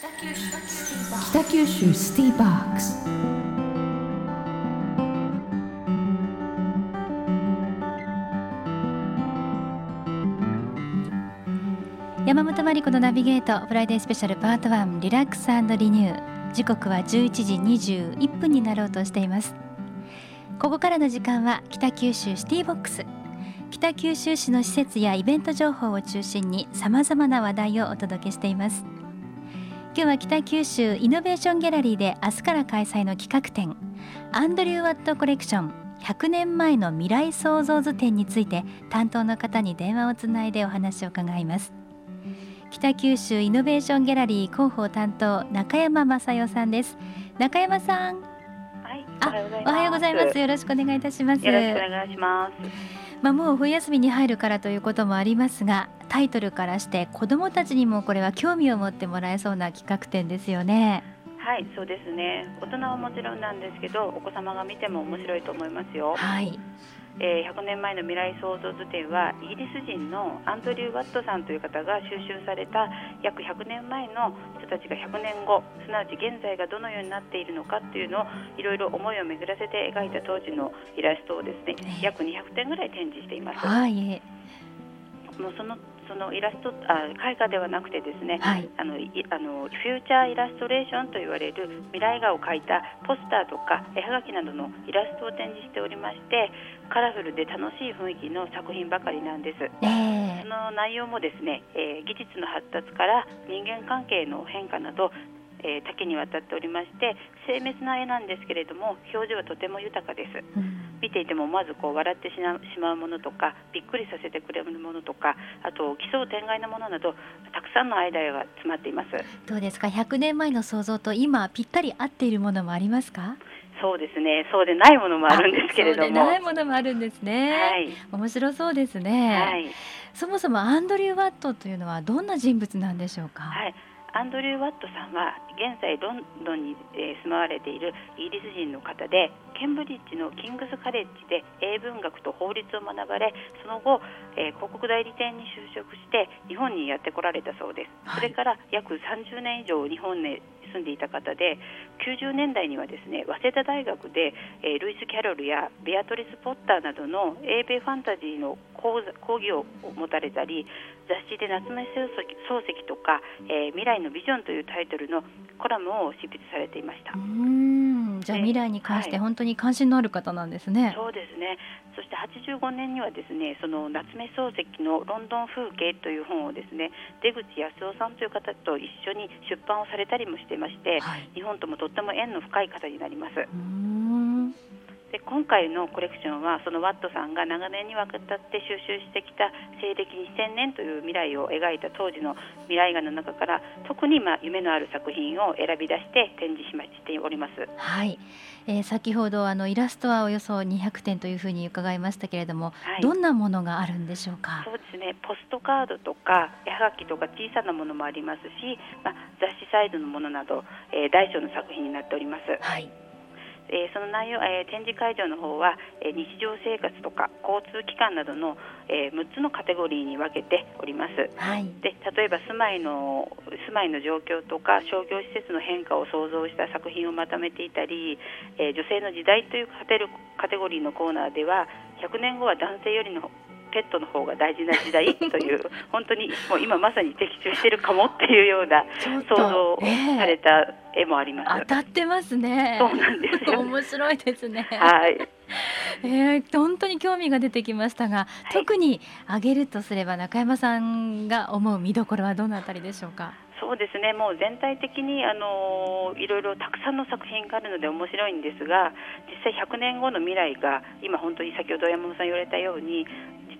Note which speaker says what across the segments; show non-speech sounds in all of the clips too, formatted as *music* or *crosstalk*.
Speaker 1: 北九州シティバックス。
Speaker 2: 山本真理子のナビゲートフライデースペシャルパート1リラックスリニュー。時刻は11時21分になろうとしています。ここからの時間は北九州シティボックス。北九州市の施設やイベント情報を中心にさまざまな話題をお届けしています。今日は北九州イノベーションギャラリーで明日から開催の企画展アンドリュー・ワットコレクション100年前の未来創造図展について担当の方に電話をつないでお話を伺います。北九州イノベーションギャラリー広報担当中山正代さんです。中山さん。
Speaker 3: はい、
Speaker 2: あおはようございます。よろしくお願いいたします。
Speaker 3: よろしくお願いします。
Speaker 2: まあ、もう冬休みに入るからということもありますがタイトルからして子どもたちにもこれは興味を持ってもらえそうな企画展ですよね。
Speaker 3: はい、そうですね。大人はもちろんなんですけど、お子様が見ても面白いと思いますよ。
Speaker 2: はい、
Speaker 3: えー100年前の未来創造図展はイギリス人のアンドリュー・ワットさんという方が収集された約100年前の人たちが100年後すなわち現在がどのようになっているのかっていうのをいろいろ思いを巡らせて描いた当時のイラストをですね約200点ぐらい展示しています。
Speaker 2: はい、え
Speaker 3: もうそのそのイラストあ絵画ではなくてですね、
Speaker 2: はい
Speaker 3: あのいあのフューチャーイラストレーションと言われる未来画を描いたポスターとか絵はがきなどのイラストを展示しておりましてカラフルで楽しい雰囲気の作品ばかりなんです。
Speaker 2: え
Speaker 3: その内容もですね、えー技術の発達から人間関係の変化など、えー多岐にわたっておりまして精密な絵なんですけれども表情はとても豊かです。
Speaker 2: うん。
Speaker 3: 見ていてもまずこう笑ってしまうものとかびっくりさせてくれるものとかあと奇想天外なものなどたくさんのアイデアが詰まっています。
Speaker 2: どうですか？100年前の想像と今ぴったり合っているものもありますか？
Speaker 3: そうですね。そうでないものもあるんですけれども。
Speaker 2: そうでないものもあるんですね、
Speaker 3: はい、
Speaker 2: 面白そうですね、
Speaker 3: はい。
Speaker 2: そもそもアンドリュー・ワットというのはどんな人物なんでしょうか、
Speaker 3: はい、アンドリュー・ワットさんは現在ロンドンに、えー住まわれているイギリス人の方でケンブリッジのキングスカレッジで英文学と法律を学ばれその後、えー広告代理店に就職して日本にやってこられたそうです、
Speaker 2: はい。
Speaker 3: それから約30年以上日本に住んでいた方で90年代にはですね早稲田大学で、えールイス・キャロルやベアトリス・ポッターなどの英米ファンタジーの講義を持たれたり雑誌で夏目漱石とか、えー未来のビジョンというタイトルのコラムを執筆されていました。
Speaker 2: んじゃあ
Speaker 3: で
Speaker 2: 未来に関して
Speaker 3: はい。
Speaker 2: 本当に関心のある方なんですね、
Speaker 3: そうですね。そして85年にはですね、その夏目漱石のロンドン風景という本をですね、出口康夫さんという方と一緒に出版をされたりもしてまして、
Speaker 2: はい。
Speaker 3: 日本ともとっても縁の深い方になります。で今回のコレクションはそのワットさんが長年にわたって収集してきた西暦2000年という未来を描いた当時の未来画の中から特にまあ夢のある作品を選び出して展示しましております。
Speaker 2: はい、えー先ほどあのイラストはおよそ200点というふうに伺いましたけれども、
Speaker 3: はい
Speaker 2: どんなものがあるんでしょうか？
Speaker 3: そうですねポストカードとか絵はがきとか小さなものもありますし、まあ、雑誌サイズのものなど、えー大小の作品になっております。
Speaker 2: はい
Speaker 3: えーその内容、えー展示会場の方は、えー日常生活とか交通機関などの、え6つのカテゴリーに分けております。
Speaker 2: はい
Speaker 3: で例えば住まいの住まいの状況とか商業施設の変化を想像した作品をまとめていたり、えー女性の時代というカテルカテゴリーのコーナーでは100年後は男性よりのペットの方が大事な時代という *laughs* 本当にもう今まさに的中してるかもっていうような想像
Speaker 2: ええ
Speaker 3: された絵もあります。
Speaker 2: 当たってますね。
Speaker 3: そうなんですよ。
Speaker 2: 面白いですね。
Speaker 3: はい、
Speaker 2: えー本当に興味が出てきましたが、
Speaker 3: はい。
Speaker 2: 特に挙げるとすれば中山さんが思う見どころはどのあたりでしょうか？
Speaker 3: そうですね、もう全体的にあのいろいろたくさんの作品があるので面白いんですが、実際100年後の未来が今本当に先ほど山本さん言われたように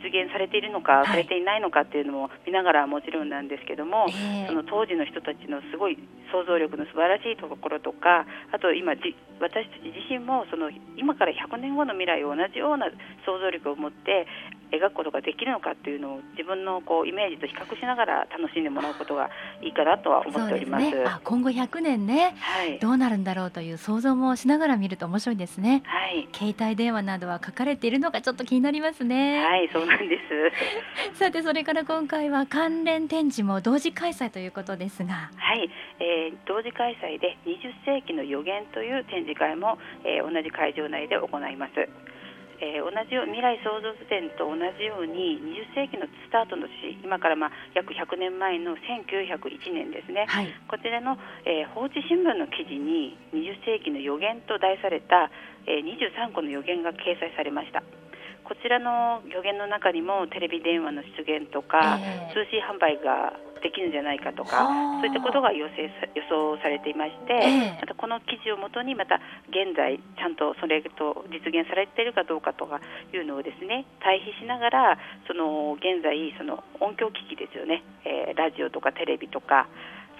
Speaker 3: 実現されているのか
Speaker 2: はい。
Speaker 3: されていないのかっていうのも見ながらはもちろんなんですけども、
Speaker 2: ええ。
Speaker 3: その当時の人たちのすごい想像力の素晴らしいところとか、あと今じ私たち自身もその今から100年後の未来を同じような想像力を持って描くことができるのかっていうのを自分のこうイメージと比較しながら楽しんでもらうことがいいかなとは思っております。
Speaker 2: そうですね。あ今後100年ね
Speaker 3: はい、
Speaker 2: どうなるんだろうという想像もしながら見ると面白いですね。
Speaker 3: はい、
Speaker 2: 携帯電話などは書かれているのかちょっと気になりますね。
Speaker 3: はい、そうなんで
Speaker 4: す。*laughs* さてそれから今回は関連展示も同時開催ということですが。
Speaker 3: はい、えー、同時開催で20世紀の予言という展示会も、えー、同じ会場内で行いますえー、同じよう未来創造図展と同じように20世紀のスタートの年今からまあ約100年前の1901年ですね、はい、こちらの、えー、放置新聞の記事に20世紀の予言と題された、えー、23個の予言が掲載されました。こちらの予言の中にもテレビ電話の出現とか、えー、通信販売ができるんじゃないかとかそういったことが予想予想されていまして、えー、またこの記事をもとにまた現在ちゃんとそれと実現されているかどうかとかいうのをですね対比しながらその現在その音響機器ですよね、えー、ラジオとかテレビとか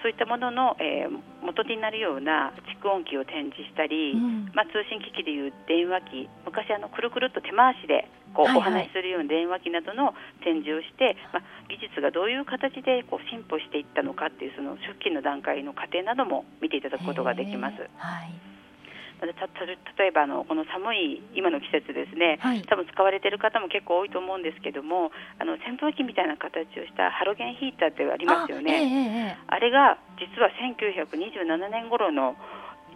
Speaker 3: そういったものの、えー、元になるような蓄音機を展示したり、うん、まあ、通信機器でいう電話機昔あのくるくるっと手回しでこう、お話しするような電話機などの展示をして、まあ、技術がどういう形でこう進歩していったのかっていうその初期の段階の過程なども見ていただくことができます。はい例えばあのこの寒い今の季節ですね、はい、多分使われている方も結構多いと思うんですけどもあの扇風機みたいな形をしたハロゲンヒーターってありますよね。あえー、あれが実は1927年頃の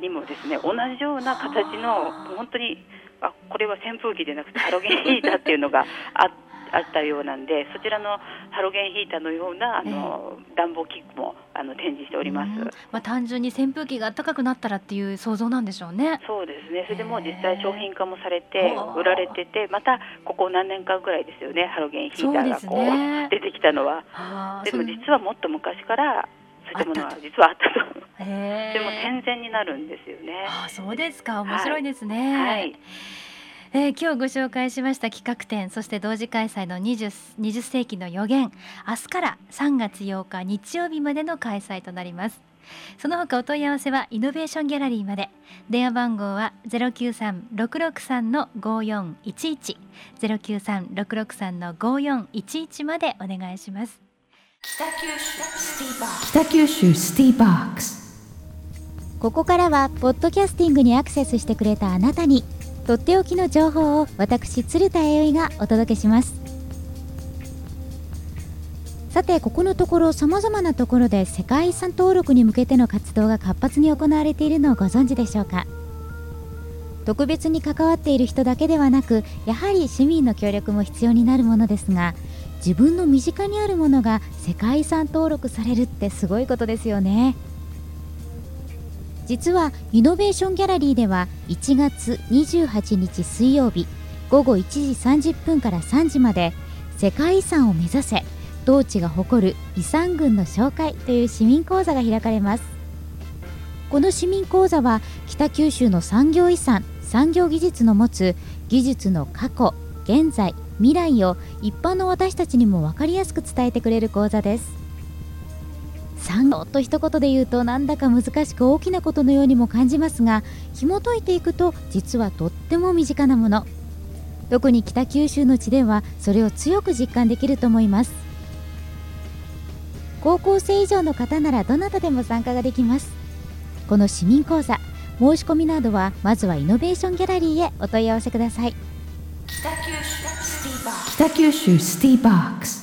Speaker 3: にもですね同じような形の本当にあこれは扇風機でなくてハロゲンヒーターっていうのがああったようなんでそちらのハロゲンヒーターのようなあの、えー、暖房器具もあの展示しております、
Speaker 4: まあ、単純に扇風機が暖かくなったらっていう想像なんでしょうね。
Speaker 3: そうですね。それでもう実際商品化もされて売られててまたここ何年間ぐらいですよねハロゲンヒーターがこう、ね、出てきたのは。でも実はもっと昔からそういったものは実はあったと。でも戦前になるんですよね。
Speaker 4: あそうですか。面白いですね。はい、はいえー、今日ご紹介しました企画展そして同時開催の 20, 20世紀の予言明日から3月8日日曜日までの開催となります。その他お問い合わせはイノベーションギャラリーまで。電話番号は093-663の5411 093-663の5411までお願いします。北九州スティーバー。北九州スティーバークス。ここからはポッドキャスティングにアクセスしてくれたあなたにとっておきの情報を私鶴田栄がお届けしますさてここのところさまざまなところで世界遺産登録に向けての活動が活発に行われているのをご存知でしょうか？特別に関わっている人だけではなくやはり市民の協力も必要になるものですが自分の身近にあるものが世界遺産登録されるってすごいことですよね。実はイノベーションギャラリーでは1月28日水曜日午後1時30分から3時まで世界遺産を目指せ同地が誇る遺産群の紹介という市民講座が開かれますこの市民講座は北九州の産業遺産産業技術の持つ技術の過去現在未来を一般の私たちにも分かりやすく伝えてくれる講座です産業と一言で言うとなんだか難しく大きなことのようにも感じますが紐解いていくと実はとっても身近なもの。特に北九州の地ではそれを強く実感できると思います。高校生以上の方ならどなたでも参加ができます。この市民講座申し込みなどはまずはイノベーションギャラリーへお問い合わせください。北九州スティーバークス。